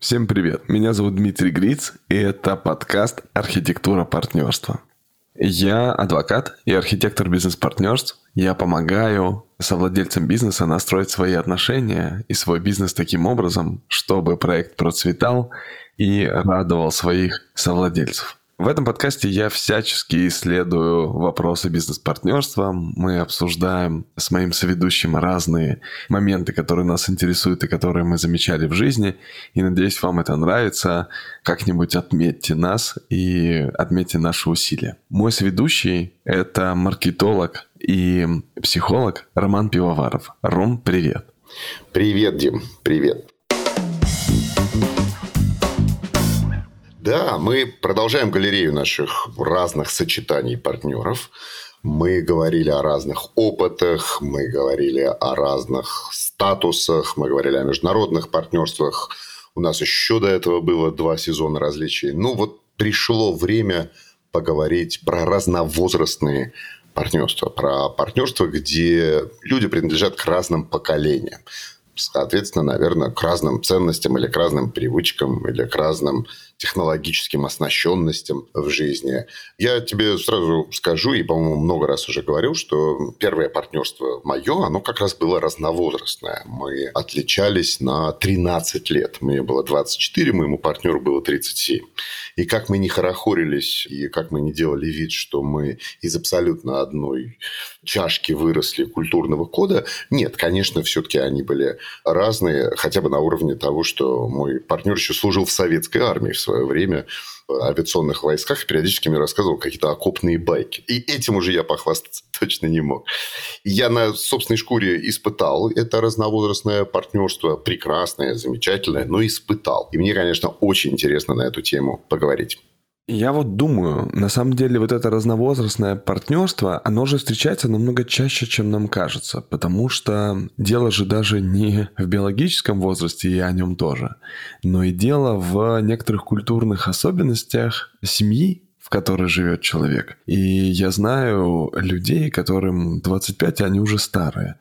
Всем привет, меня зовут Дмитрий Гриц, и это подкаст «Архитектура партнерства». Я адвокат и архитектор бизнес-партнерств. Я помогаю совладельцам бизнеса настроить свои отношения и свой бизнес таким образом, чтобы проект процветал и радовал своих совладельцев. В этом подкасте я всячески исследую вопросы бизнес-партнерства. Мы обсуждаем с моим соведущим разные моменты, которые нас интересуют и которые мы замечали в жизни. И надеюсь, вам это нравится. Как-нибудь отметьте нас и отметьте наши усилия. Мой соведущий – это маркетолог и психолог Роман Пивоваров. Ром, привет. Привет, Дим. Привет. Да, мы продолжаем галерею наших разных сочетаний партнеров. Мы говорили о разных опытах, мы говорили о разных статусах, мы говорили о международных партнерствах. У нас еще до этого было два сезона различий. Ну вот пришло время поговорить про разновозрастные партнерства, про партнерства, где люди принадлежат к разным поколениям соответственно, наверное, к разным ценностям или к разным привычкам или к разным технологическим оснащенностям в жизни. Я тебе сразу скажу, и, по-моему, много раз уже говорил, что первое партнерство мое, оно как раз было разновозрастное. Мы отличались на 13 лет. Мне было 24, моему партнеру было 37. И как мы не хорохорились, и как мы не делали вид, что мы из абсолютно одной чашки выросли культурного кода, нет, конечно, все-таки они были разные, хотя бы на уровне того, что мой партнер еще служил в советской армии в свое время авиационных войсках, периодически мне рассказывал какие-то окопные байки. И этим уже я похвастаться точно не мог. Я на собственной шкуре испытал это разновозрастное партнерство, прекрасное, замечательное, но испытал. И мне, конечно, очень интересно на эту тему поговорить. Я вот думаю, на самом деле вот это разновозрастное партнерство, оно же встречается намного чаще, чем нам кажется, потому что дело же даже не в биологическом возрасте, и о нем тоже, но и дело в некоторых культурных особенностях семьи, в которой живет человек. И я знаю людей, которым 25, они уже старые.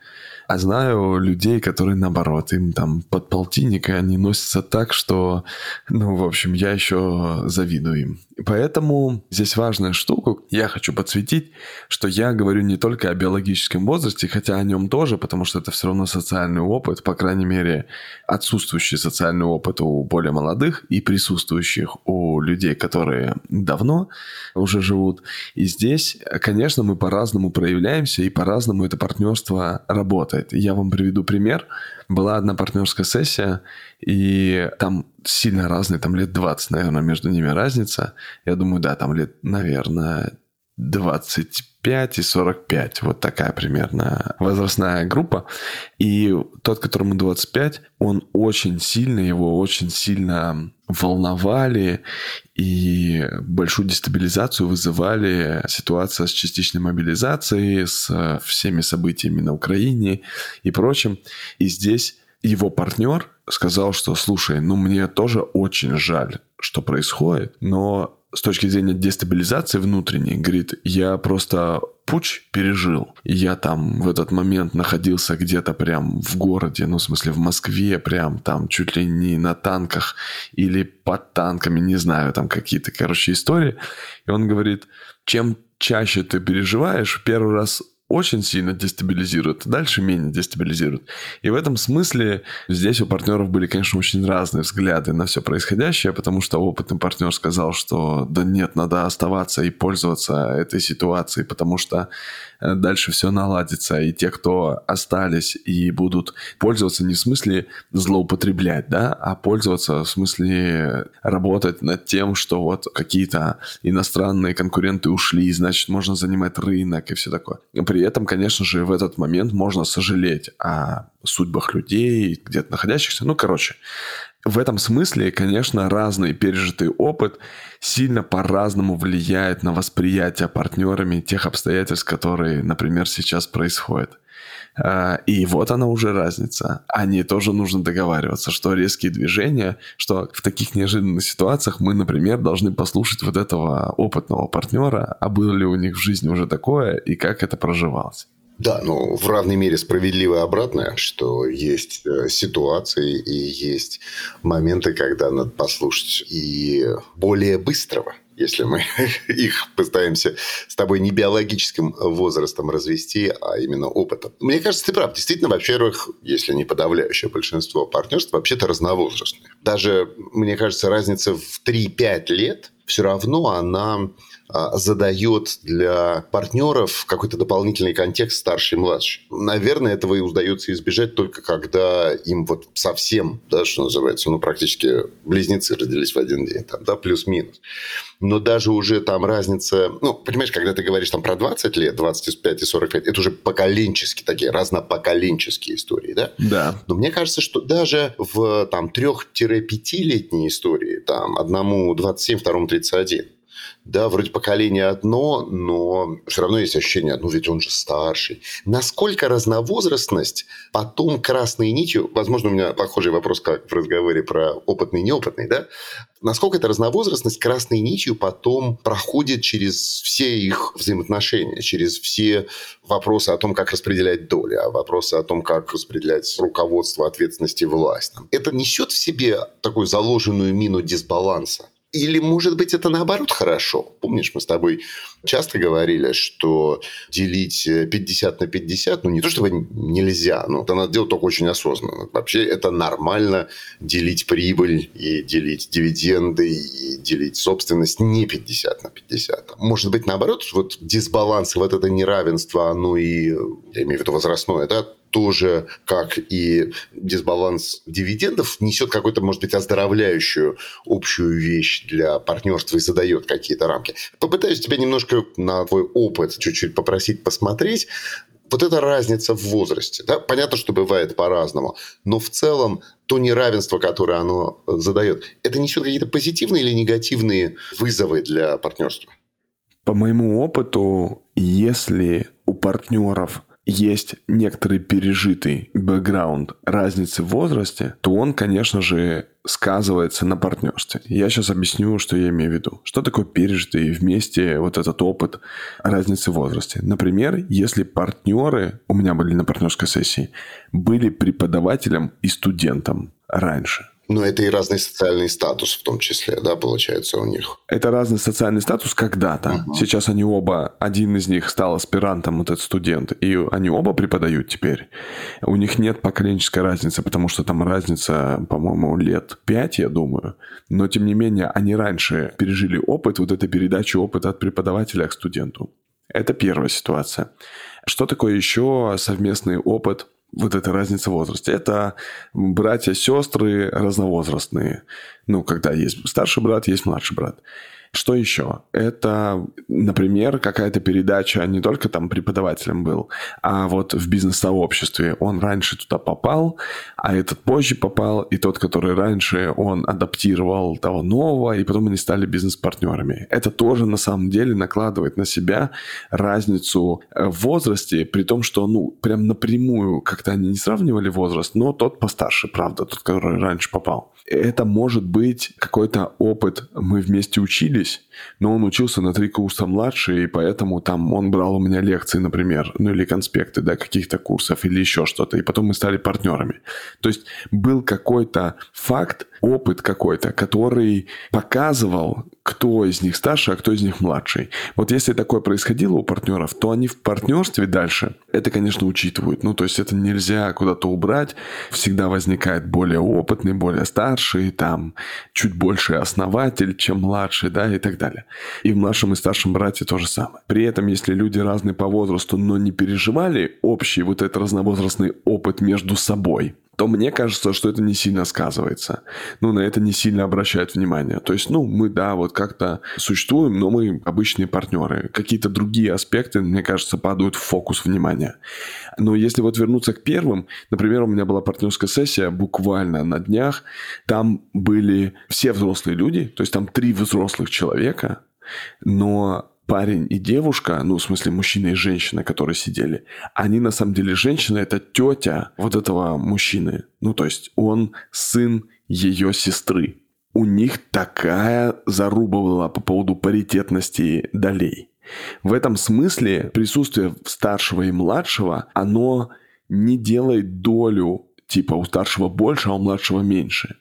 А знаю людей, которые наоборот, им там под полтинник, и они носятся так, что, ну, в общем, я еще завидую им. Поэтому здесь важная штука, я хочу подсветить, что я говорю не только о биологическом возрасте, хотя о нем тоже, потому что это все равно социальный опыт, по крайней мере, отсутствующий социальный опыт у более молодых и присутствующих у людей, которые давно уже живут. И здесь, конечно, мы по-разному проявляемся, и по-разному это партнерство работает. Я вам приведу пример. Была одна партнерская сессия, и там сильно разные, там лет 20, наверное, между ними разница. Я думаю, да, там лет, наверное, 25 и 45. Вот такая примерно возрастная группа. И тот, которому 25, он очень сильно, его очень сильно волновали и большую дестабилизацию вызывали ситуация с частичной мобилизацией, с всеми событиями на Украине и прочим. И здесь его партнер сказал, что, слушай, ну мне тоже очень жаль, что происходит, но с точки зрения дестабилизации внутренней, говорит, я просто путь пережил. И я там в этот момент находился где-то прям в городе, ну, в смысле, в Москве, прям там чуть ли не на танках или под танками, не знаю, там какие-то, короче, истории. И он говорит, чем чаще ты переживаешь, первый раз очень сильно дестабилизирует, дальше менее дестабилизирует. И в этом смысле здесь у партнеров были, конечно, очень разные взгляды на все происходящее, потому что опытный партнер сказал, что да нет, надо оставаться и пользоваться этой ситуацией, потому что дальше все наладится, и те, кто остались и будут пользоваться не в смысле злоупотреблять, да, а пользоваться в смысле работать над тем, что вот какие-то иностранные конкуренты ушли, значит, можно занимать рынок и все такое. При этом, конечно же, в этот момент можно сожалеть о судьбах людей, где-то находящихся. Ну, короче, в этом смысле, конечно, разный пережитый опыт сильно по-разному влияет на восприятие партнерами тех обстоятельств, которые, например, сейчас происходят. А, и вот она уже разница. Они тоже нужно договариваться, что резкие движения, что в таких неожиданных ситуациях мы, например, должны послушать вот этого опытного партнера, а было ли у них в жизни уже такое и как это проживалось. Да, ну в равной мере справедливо обратное, что есть э, ситуации и есть моменты, когда надо послушать и более быстрого если мы их пытаемся с тобой не биологическим возрастом развести, а именно опытом. Мне кажется, ты прав. Действительно, во-первых, если не подавляющее большинство партнерств, вообще-то разновозрастные. Даже, мне кажется, разница в 3-5 лет все равно она а, задает для партнеров какой-то дополнительный контекст старший и младший. Наверное, этого и удается избежать только когда им вот совсем, да, что называется, ну, практически близнецы родились в один день, там, да, плюс-минус. Но даже уже там разница, ну, понимаешь, когда ты говоришь там про 20 лет, 25 и 45, это уже поколенческие такие, разнопоколенческие истории, да? Да. Но мне кажется, что даже в там 3-5-летней истории, там, одному 27, второму 31, да, вроде поколение одно, но все равно есть ощущение, ну ведь он же старший. Насколько разновозрастность потом красной нитью, возможно, у меня похожий вопрос, как в разговоре про опытный и неопытный, да, насколько эта разновозрастность красной нитью потом проходит через все их взаимоотношения, через все вопросы о том, как распределять доли, а вопросы о том, как распределять руководство, ответственности, власть. Это несет в себе такую заложенную мину дисбаланса. Или, может быть, это наоборот хорошо? Помнишь, мы с тобой часто говорили, что делить 50 на 50, ну, не то чтобы нельзя, но это надо делать только очень осознанно. Вообще, это нормально делить прибыль и делить дивиденды и делить собственность не 50 на 50. Может быть, наоборот, вот дисбаланс вот это неравенство, оно и, я имею в виду возрастное, да, тоже, как и дисбаланс дивидендов, несет какую-то, может быть, оздоровляющую общую вещь для партнерства и задает какие-то рамки. Попытаюсь тебя немножко на твой опыт чуть-чуть попросить посмотреть. Вот эта разница в возрасте. Да? Понятно, что бывает по-разному. Но в целом то неравенство, которое оно задает, это несет какие-то позитивные или негативные вызовы для партнерства? По моему опыту, если у партнеров есть некоторый пережитый бэкграунд разницы в возрасте, то он, конечно же, сказывается на партнерстве. Я сейчас объясню, что я имею в виду. Что такое пережитый вместе вот этот опыт разницы в возрасте? Например, если партнеры, у меня были на партнерской сессии, были преподавателем и студентом раньше – но это и разный социальный статус в том числе, да, получается у них. Это разный социальный статус когда-то. Угу. Сейчас они оба, один из них стал аспирантом, вот этот студент, и они оба преподают теперь. У них нет поколенческой разницы, потому что там разница, по-моему, лет пять, я думаю. Но, тем не менее, они раньше пережили опыт, вот этой передачи опыта от преподавателя к студенту. Это первая ситуация. Что такое еще совместный опыт – вот эта разница в возрасте. Это братья-сестры разновозрастные. Ну, когда есть старший брат, есть младший брат. Что еще? Это, например, какая-то передача не только там преподавателем был, а вот в бизнес-сообществе он раньше туда попал, а этот позже попал, и тот, который раньше, он адаптировал того нового, и потом они стали бизнес-партнерами. Это тоже на самом деле накладывает на себя разницу э, в возрасте, при том, что, ну, прям напрямую как-то они не сравнивали возраст, но тот постарше, правда, тот, который раньше попал. Это может быть какой-то опыт, мы вместе учились, учились, но он учился на три курса младше, и поэтому там он брал у меня лекции, например, ну или конспекты, да, каких-то курсов или еще что-то, и потом мы стали партнерами. То есть был какой-то факт, опыт какой-то, который показывал, кто из них старше, а кто из них младший. Вот если такое происходило у партнеров, то они в партнерстве дальше это, конечно, учитывают. Ну, то есть это нельзя куда-то убрать. Всегда возникает более опытный, более старший, там, чуть больше основатель, чем младший, да, и так далее. И в младшем и старшем брате то же самое. При этом, если люди разные по возрасту, но не переживали общий вот этот разновозрастный опыт между собой, то мне кажется, что это не сильно сказывается. Ну, на это не сильно обращают внимание. То есть, ну, мы, да, вот как-то существуем, но мы обычные партнеры. Какие-то другие аспекты, мне кажется, падают в фокус внимания. Но если вот вернуться к первым, например, у меня была партнерская сессия буквально на днях, там были все взрослые люди, то есть там три взрослых человека, но парень и девушка, ну, в смысле, мужчина и женщина, которые сидели, они на самом деле женщина, это тетя вот этого мужчины. Ну, то есть он сын ее сестры. У них такая заруба была по поводу паритетности долей. В этом смысле присутствие старшего и младшего, оно не делает долю типа у старшего больше, а у младшего меньше.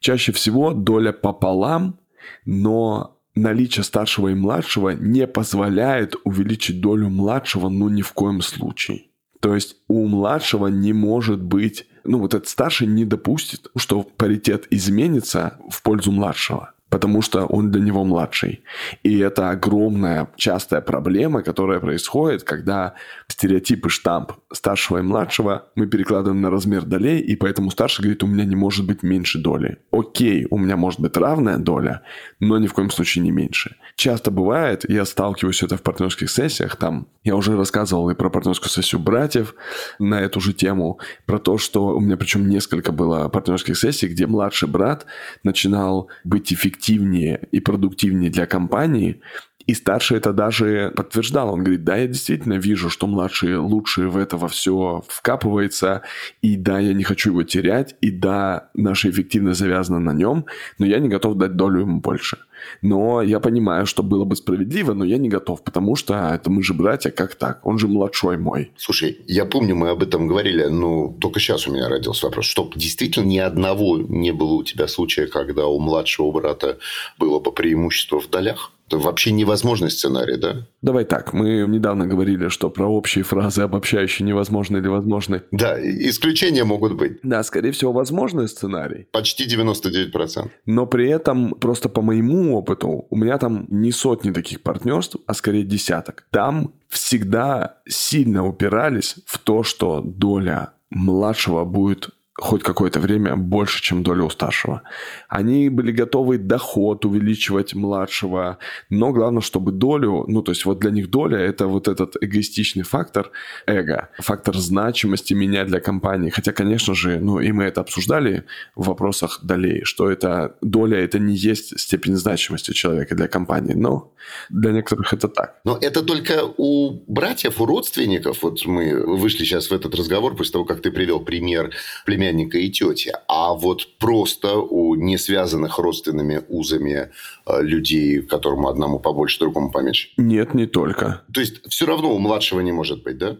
Чаще всего доля пополам, но наличие старшего и младшего не позволяет увеличить долю младшего, ну ни в коем случае. То есть у младшего не может быть, ну вот этот старший не допустит, что паритет изменится в пользу младшего потому что он для него младший. И это огромная частая проблема, которая происходит, когда стереотипы штамп старшего и младшего мы перекладываем на размер долей, и поэтому старший говорит, у меня не может быть меньше доли. Окей, у меня может быть равная доля, но ни в коем случае не меньше. Часто бывает, я сталкиваюсь это в партнерских сессиях, там я уже рассказывал и про партнерскую сессию братьев на эту же тему, про то, что у меня причем несколько было партнерских сессий, где младший брат начинал быть эффективнее и продуктивнее для компании, и старший это даже подтверждал. Он говорит, да, я действительно вижу, что младший лучше в это все вкапывается, и да, я не хочу его терять, и да, наша эффективность завязана на нем, но я не готов дать долю ему больше. Но я понимаю, что было бы справедливо, но я не готов, потому что это мы же братья, как так? Он же младшой мой. Слушай, я помню, мы об этом говорили, но только сейчас у меня родился вопрос. Что действительно ни одного не было у тебя случая, когда у младшего брата было бы преимущество в долях? Это вообще невозможный сценарий, да? Давай так, мы недавно говорили, что про общие фразы, обобщающие невозможно или возможны. Да, исключения могут быть. Да, скорее всего, возможный сценарий. Почти 99%. Но при этом, просто по моему опыту, у меня там не сотни таких партнерств, а скорее десяток. Там всегда сильно упирались в то, что доля младшего будет хоть какое-то время больше, чем доля у старшего. Они были готовы доход увеличивать младшего, но главное, чтобы долю, ну, то есть вот для них доля – это вот этот эгоистичный фактор эго, фактор значимости меня для компании. Хотя, конечно же, ну, и мы это обсуждали в вопросах долей, что это доля – это не есть степень значимости человека для компании, но для некоторых это так. Но это только у братьев, у родственников. Вот мы вышли сейчас в этот разговор после того, как ты привел пример племянника племянника и тети, а вот просто у не связанных родственными узами э, людей, которому одному побольше, другому поменьше? Нет, не только. То есть, все равно у младшего не может быть, да?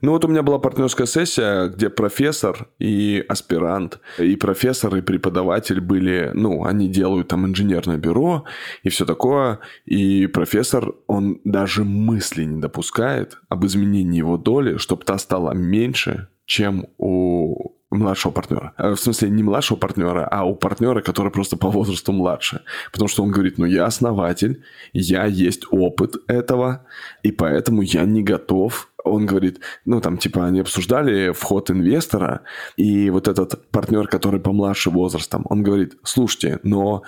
Ну вот у меня была партнерская сессия, где профессор и аспирант, и профессор, и преподаватель были, ну, они делают там инженерное бюро и все такое, и профессор, он даже мысли не допускает об изменении его доли, чтобы та стала меньше, чем у младшего партнера. Э, в смысле, не младшего партнера, а у партнера, который просто по возрасту младше. Потому что он говорит, ну, я основатель, я есть опыт этого, и поэтому я не готов он говорит, ну, там, типа, они обсуждали вход инвестора, и вот этот партнер, который помладше возрастом, он говорит, слушайте, но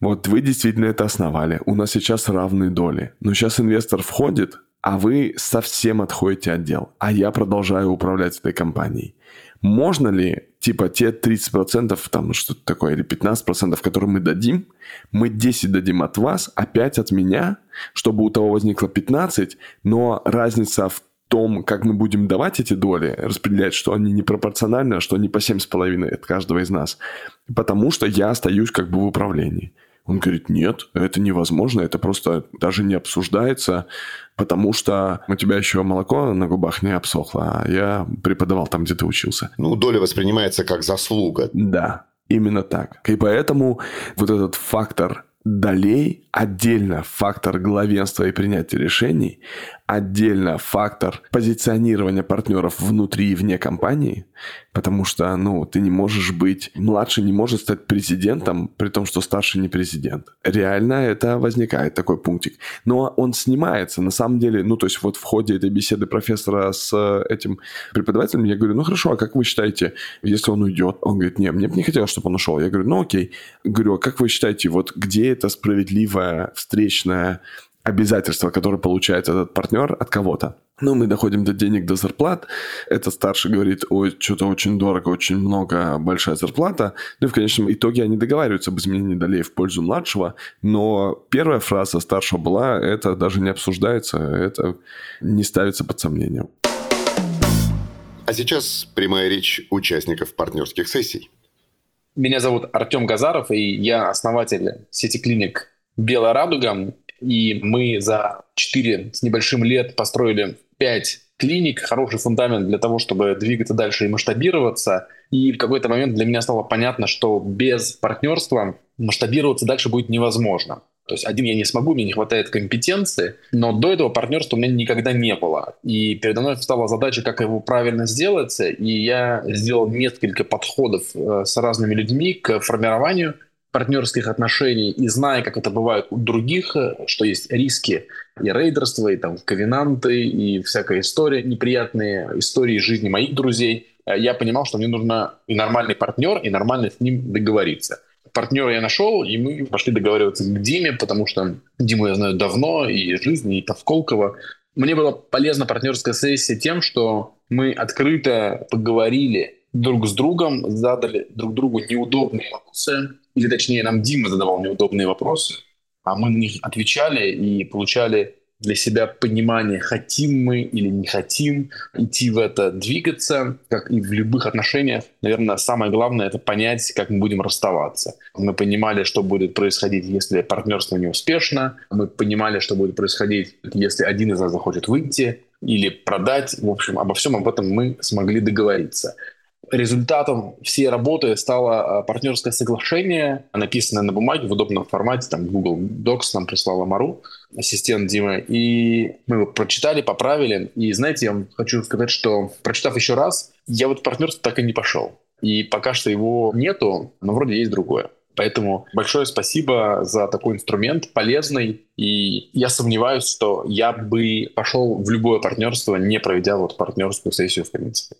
вот вы действительно это основали, у нас сейчас равные доли, но сейчас инвестор входит, а вы совсем отходите от дел, а я продолжаю управлять этой компанией можно ли, типа, те 30%, там что-то такое, или 15%, которые мы дадим, мы 10 дадим от вас, 5 от меня, чтобы у того возникло 15, но разница в том, как мы будем давать эти доли, распределять, что они не пропорциональны, а что они по 7,5 от каждого из нас. Потому что я остаюсь как бы в управлении. Он говорит, нет, это невозможно, это просто даже не обсуждается, потому что у тебя еще молоко на губах не обсохло, а я преподавал там, где ты учился. Ну, доля воспринимается как заслуга. Да, именно так. И поэтому вот этот фактор долей, отдельно фактор главенства и принятия решений, отдельно фактор позиционирования партнеров внутри и вне компании, потому что, ну, ты не можешь быть... Младший не может стать президентом, при том, что старший не президент. Реально это возникает, такой пунктик. Но он снимается, на самом деле, ну, то есть вот в ходе этой беседы профессора с этим преподавателем я говорю, ну, хорошо, а как вы считаете, если он уйдет? Он говорит, не, мне бы не хотелось, чтобы он ушел. Я говорю, ну, окей. Говорю, а как вы считаете, вот где это справедливая встречная обязательства, которые получает этот партнер от кого-то. Ну, мы доходим до денег, до зарплат. Этот старший говорит, ой, что-то очень дорого, очень много, большая зарплата. Ну и в конечном итоге они договариваются об изменении долей в пользу младшего. Но первая фраза старшего была, это даже не обсуждается, это не ставится под сомнение. А сейчас прямая речь участников партнерских сессий. Меня зовут Артем Газаров, и я основатель сети клиник «Белая радуга». И мы за 4 с небольшим лет построили 5 клиник, хороший фундамент для того, чтобы двигаться дальше и масштабироваться. И в какой-то момент для меня стало понятно, что без партнерства масштабироваться дальше будет невозможно. То есть один я не смогу, мне не хватает компетенции, но до этого партнерства у меня никогда не было. И передо мной встала задача, как его правильно сделать, и я сделал несколько подходов э, с разными людьми к формированию партнерских отношений и зная, как это бывает у других, э, что есть риски и рейдерства, и там ковенанты, и всякая история, неприятные истории жизни моих друзей, э, я понимал, что мне нужно и нормальный партнер, и нормально с ним договориться. Партнера я нашел, и мы пошли договариваться к Диме, потому что Диму я знаю давно, и из жизни, и Тавколкова. Мне была полезна партнерская сессия тем, что мы открыто поговорили друг с другом, задали друг другу неудобные вопросы, или точнее нам Дима задавал неудобные вопросы, а мы на них отвечали и получали для себя понимание, хотим мы или не хотим идти в это, двигаться, как и в любых отношениях. Наверное, самое главное — это понять, как мы будем расставаться. Мы понимали, что будет происходить, если партнерство не успешно. Мы понимали, что будет происходить, если один из нас захочет выйти или продать. В общем, обо всем об этом мы смогли договориться результатом всей работы стало а, партнерское соглашение, написанное на бумаге в удобном формате, там Google Docs нам прислала Мару, ассистент Димы, и мы его прочитали, поправили, и знаете, я вам хочу сказать, что прочитав еще раз, я вот партнерство так и не пошел. И пока что его нету, но вроде есть другое. Поэтому большое спасибо за такой инструмент, полезный. И я сомневаюсь, что я бы пошел в любое партнерство, не проведя вот партнерскую сессию в принципе.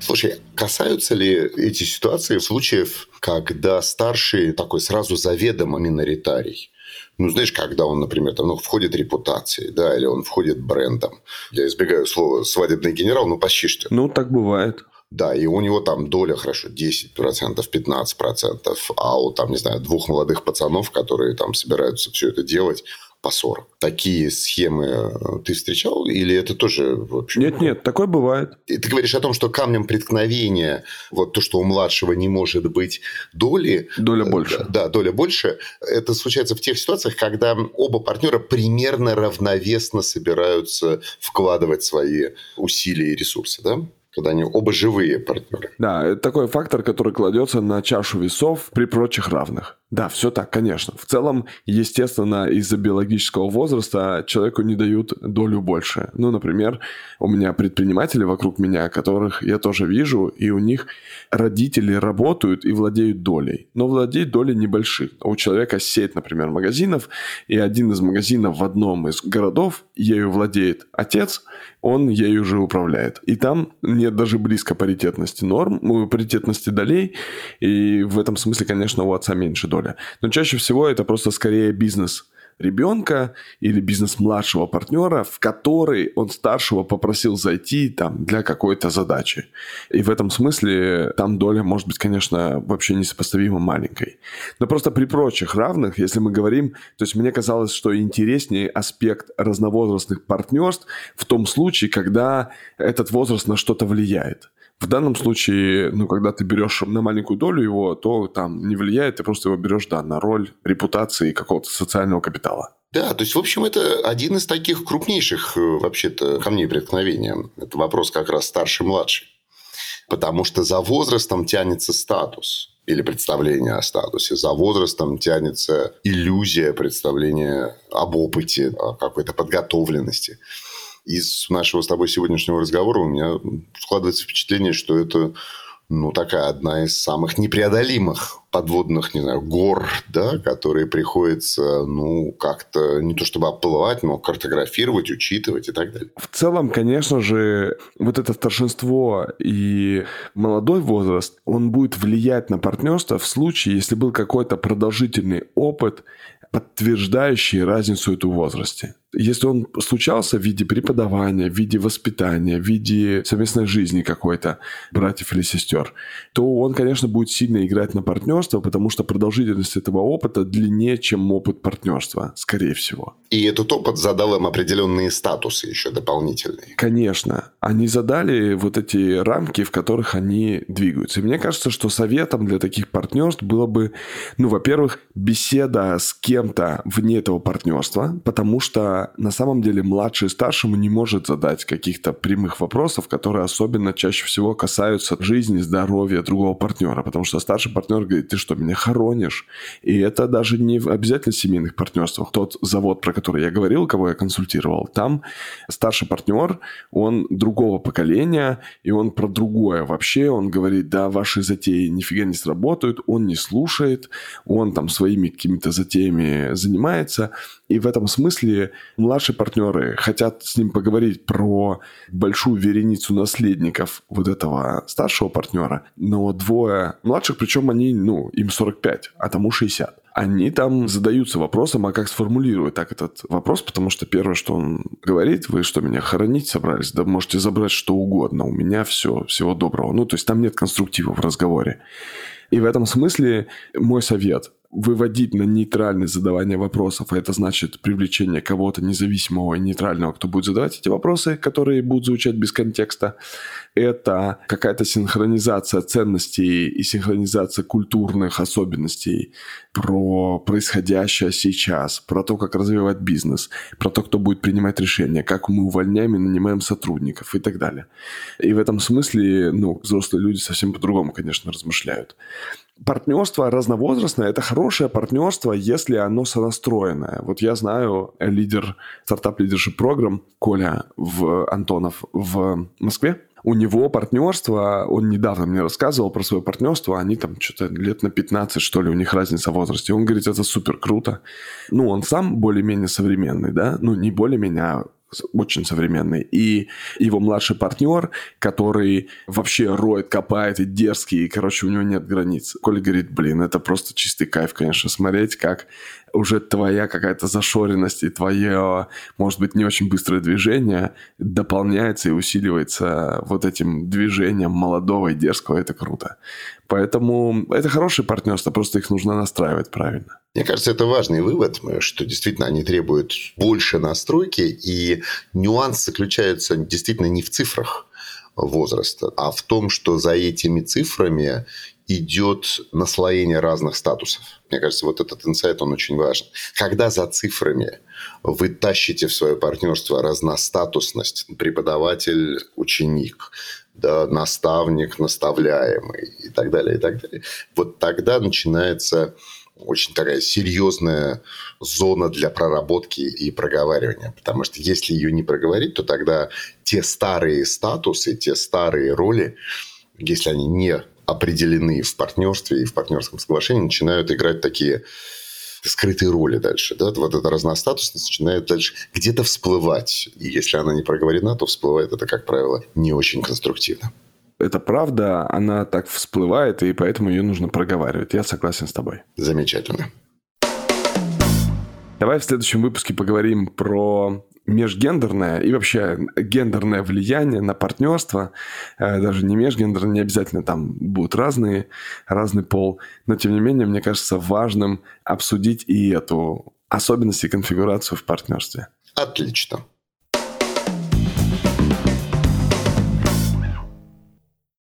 Слушай, касаются ли эти ситуации случаев, когда старший такой сразу заведомо миноритарий? Ну, знаешь, когда он, например, там, ну, входит репутацией, да, или он входит брендом. Я избегаю слова свадебный генерал, но почти что. Ну, так бывает. Да, и у него там доля, хорошо, 10%, 15%, а у, там, не знаю, двух молодых пацанов, которые там собираются все это делать, по 40. Такие схемы э, ты встречал? Или это тоже... В общем, нет, нет, такое бывает. И ты говоришь о том, что камнем преткновения, вот то, что у младшего не может быть доли... Доля э, больше. Да, доля больше. Это случается в тех ситуациях, когда оба партнера примерно равновесно собираются вкладывать свои усилия и ресурсы, да? Когда они оба живые партнеры. Да, это такой фактор, который кладется на чашу весов при прочих равных. Да, все так, конечно. В целом, естественно, из-за биологического возраста человеку не дают долю больше. Ну, например, у меня предприниматели вокруг меня, которых я тоже вижу, и у них родители работают и владеют долей. Но владеют долей небольших. У человека сеть, например, магазинов, и один из магазинов в одном из городов ею владеет отец, он ею уже управляет. И там нет даже близко паритетности норм, ну, паритетности долей, и в этом смысле, конечно, у отца меньше доля. Но чаще всего это просто скорее бизнес ребенка или бизнес младшего партнера, в который он старшего попросил зайти там для какой-то задачи. И в этом смысле там доля может быть, конечно, вообще несопоставимо маленькой. Но просто при прочих равных, если мы говорим, то есть мне казалось, что интереснее аспект разновозрастных партнерств в том случае, когда этот возраст на что-то влияет. В данном случае, ну, когда ты берешь на маленькую долю его, то там не влияет, ты просто его берешь, да, на роль репутации какого-то социального капитала. Да, то есть, в общем, это один из таких крупнейших, э, вообще-то, камней преткновения. Это вопрос как раз старший-младший. Потому что за возрастом тянется статус или представление о статусе. За возрастом тянется иллюзия представления об опыте, о какой-то подготовленности из нашего с тобой сегодняшнего разговора у меня складывается впечатление, что это ну, такая одна из самых непреодолимых подводных, не знаю, гор, да, которые приходится, ну, как-то не то чтобы оплывать, но картографировать, учитывать и так далее. В целом, конечно же, вот это старшинство и молодой возраст, он будет влиять на партнерство в случае, если был какой-то продолжительный опыт, подтверждающий разницу эту в возрасте. Если он случался в виде преподавания, в виде воспитания, в виде совместной жизни какой-то, братьев или сестер, то он, конечно, будет сильно играть на партнерство, потому что продолжительность этого опыта длиннее, чем опыт партнерства, скорее всего. И этот опыт задал им определенные статусы еще дополнительные. Конечно. Они задали вот эти рамки, в которых они двигаются. И мне кажется, что советом для таких партнерств было бы, ну, во-первых, беседа с кем-то вне этого партнерства, потому что на самом деле младший старшему не может задать каких-то прямых вопросов, которые особенно чаще всего касаются жизни, здоровья другого партнера, потому что старший партнер говорит, ты что, меня хоронишь? И это даже не обязательно в семейных партнерствах. Тот завод, про который я говорил, кого я консультировал, там старший партнер, он другого поколения, и он про другое вообще, он говорит, да, ваши затеи нифига не сработают, он не слушает, он там своими какими-то затеями занимается, и в этом смысле младшие партнеры хотят с ним поговорить про большую вереницу наследников вот этого старшего партнера, но двое младших, причем они, ну, им 45, а тому 60 они там задаются вопросом, а как сформулировать так этот вопрос, потому что первое, что он говорит, вы что, меня хоронить собрались? Да можете забрать что угодно, у меня все, всего доброго. Ну, то есть там нет конструктива в разговоре. И в этом смысле мой совет выводить на нейтральность задавания вопросов, а это значит привлечение кого-то независимого и нейтрального, кто будет задавать эти вопросы, которые будут звучать без контекста. Это какая-то синхронизация ценностей и синхронизация культурных особенностей про происходящее сейчас, про то, как развивать бизнес, про то, кто будет принимать решения, как мы увольняем и нанимаем сотрудников и так далее. И в этом смысле, ну, взрослые люди совсем по-другому, конечно, размышляют партнерство разновозрастное – это хорошее партнерство, если оно сонастроенное. Вот я знаю лидер стартап лидершип программ Коля в Антонов в Москве. У него партнерство, он недавно мне рассказывал про свое партнерство, они там что-то лет на 15, что ли, у них разница в возрасте. Он говорит, это супер круто. Ну, он сам более-менее современный, да, ну, не более-менее, а очень современный. И его младший партнер, который вообще роет, копает и дерзкий, и, короче, у него нет границ. Коля говорит, блин, это просто чистый кайф, конечно, смотреть, как уже твоя какая-то зашоренность и твое, может быть, не очень быстрое движение дополняется и усиливается вот этим движением молодого и дерзкого. Это круто. Поэтому это хорошее партнерство, просто их нужно настраивать правильно. Мне кажется, это важный вывод, что действительно они требуют больше настройки, и нюанс заключается действительно не в цифрах возраста, а в том, что за этими цифрами идет наслоение разных статусов. Мне кажется, вот этот инсайт, он очень важен. Когда за цифрами вы тащите в свое партнерство разностатусность, преподаватель, ученик, да, наставник, наставляемый и так далее, и так далее. Вот тогда начинается очень такая серьезная зона для проработки и проговаривания. Потому что если ее не проговорить, то тогда те старые статусы, те старые роли, если они не определены в партнерстве и в партнерском соглашении, начинают играть такие скрытые роли дальше. Да? Вот эта разностатусность начинает дальше где-то всплывать. И если она не проговорена, то всплывает это, как правило, не очень конструктивно. Это правда, она так всплывает, и поэтому ее нужно проговаривать. Я согласен с тобой. Замечательно. Давай в следующем выпуске поговорим про межгендерное и вообще гендерное влияние на партнерство, э, даже не межгендерное, не обязательно там будут разные, разный пол, но тем не менее, мне кажется важным обсудить и эту особенность и конфигурацию в партнерстве. Отлично.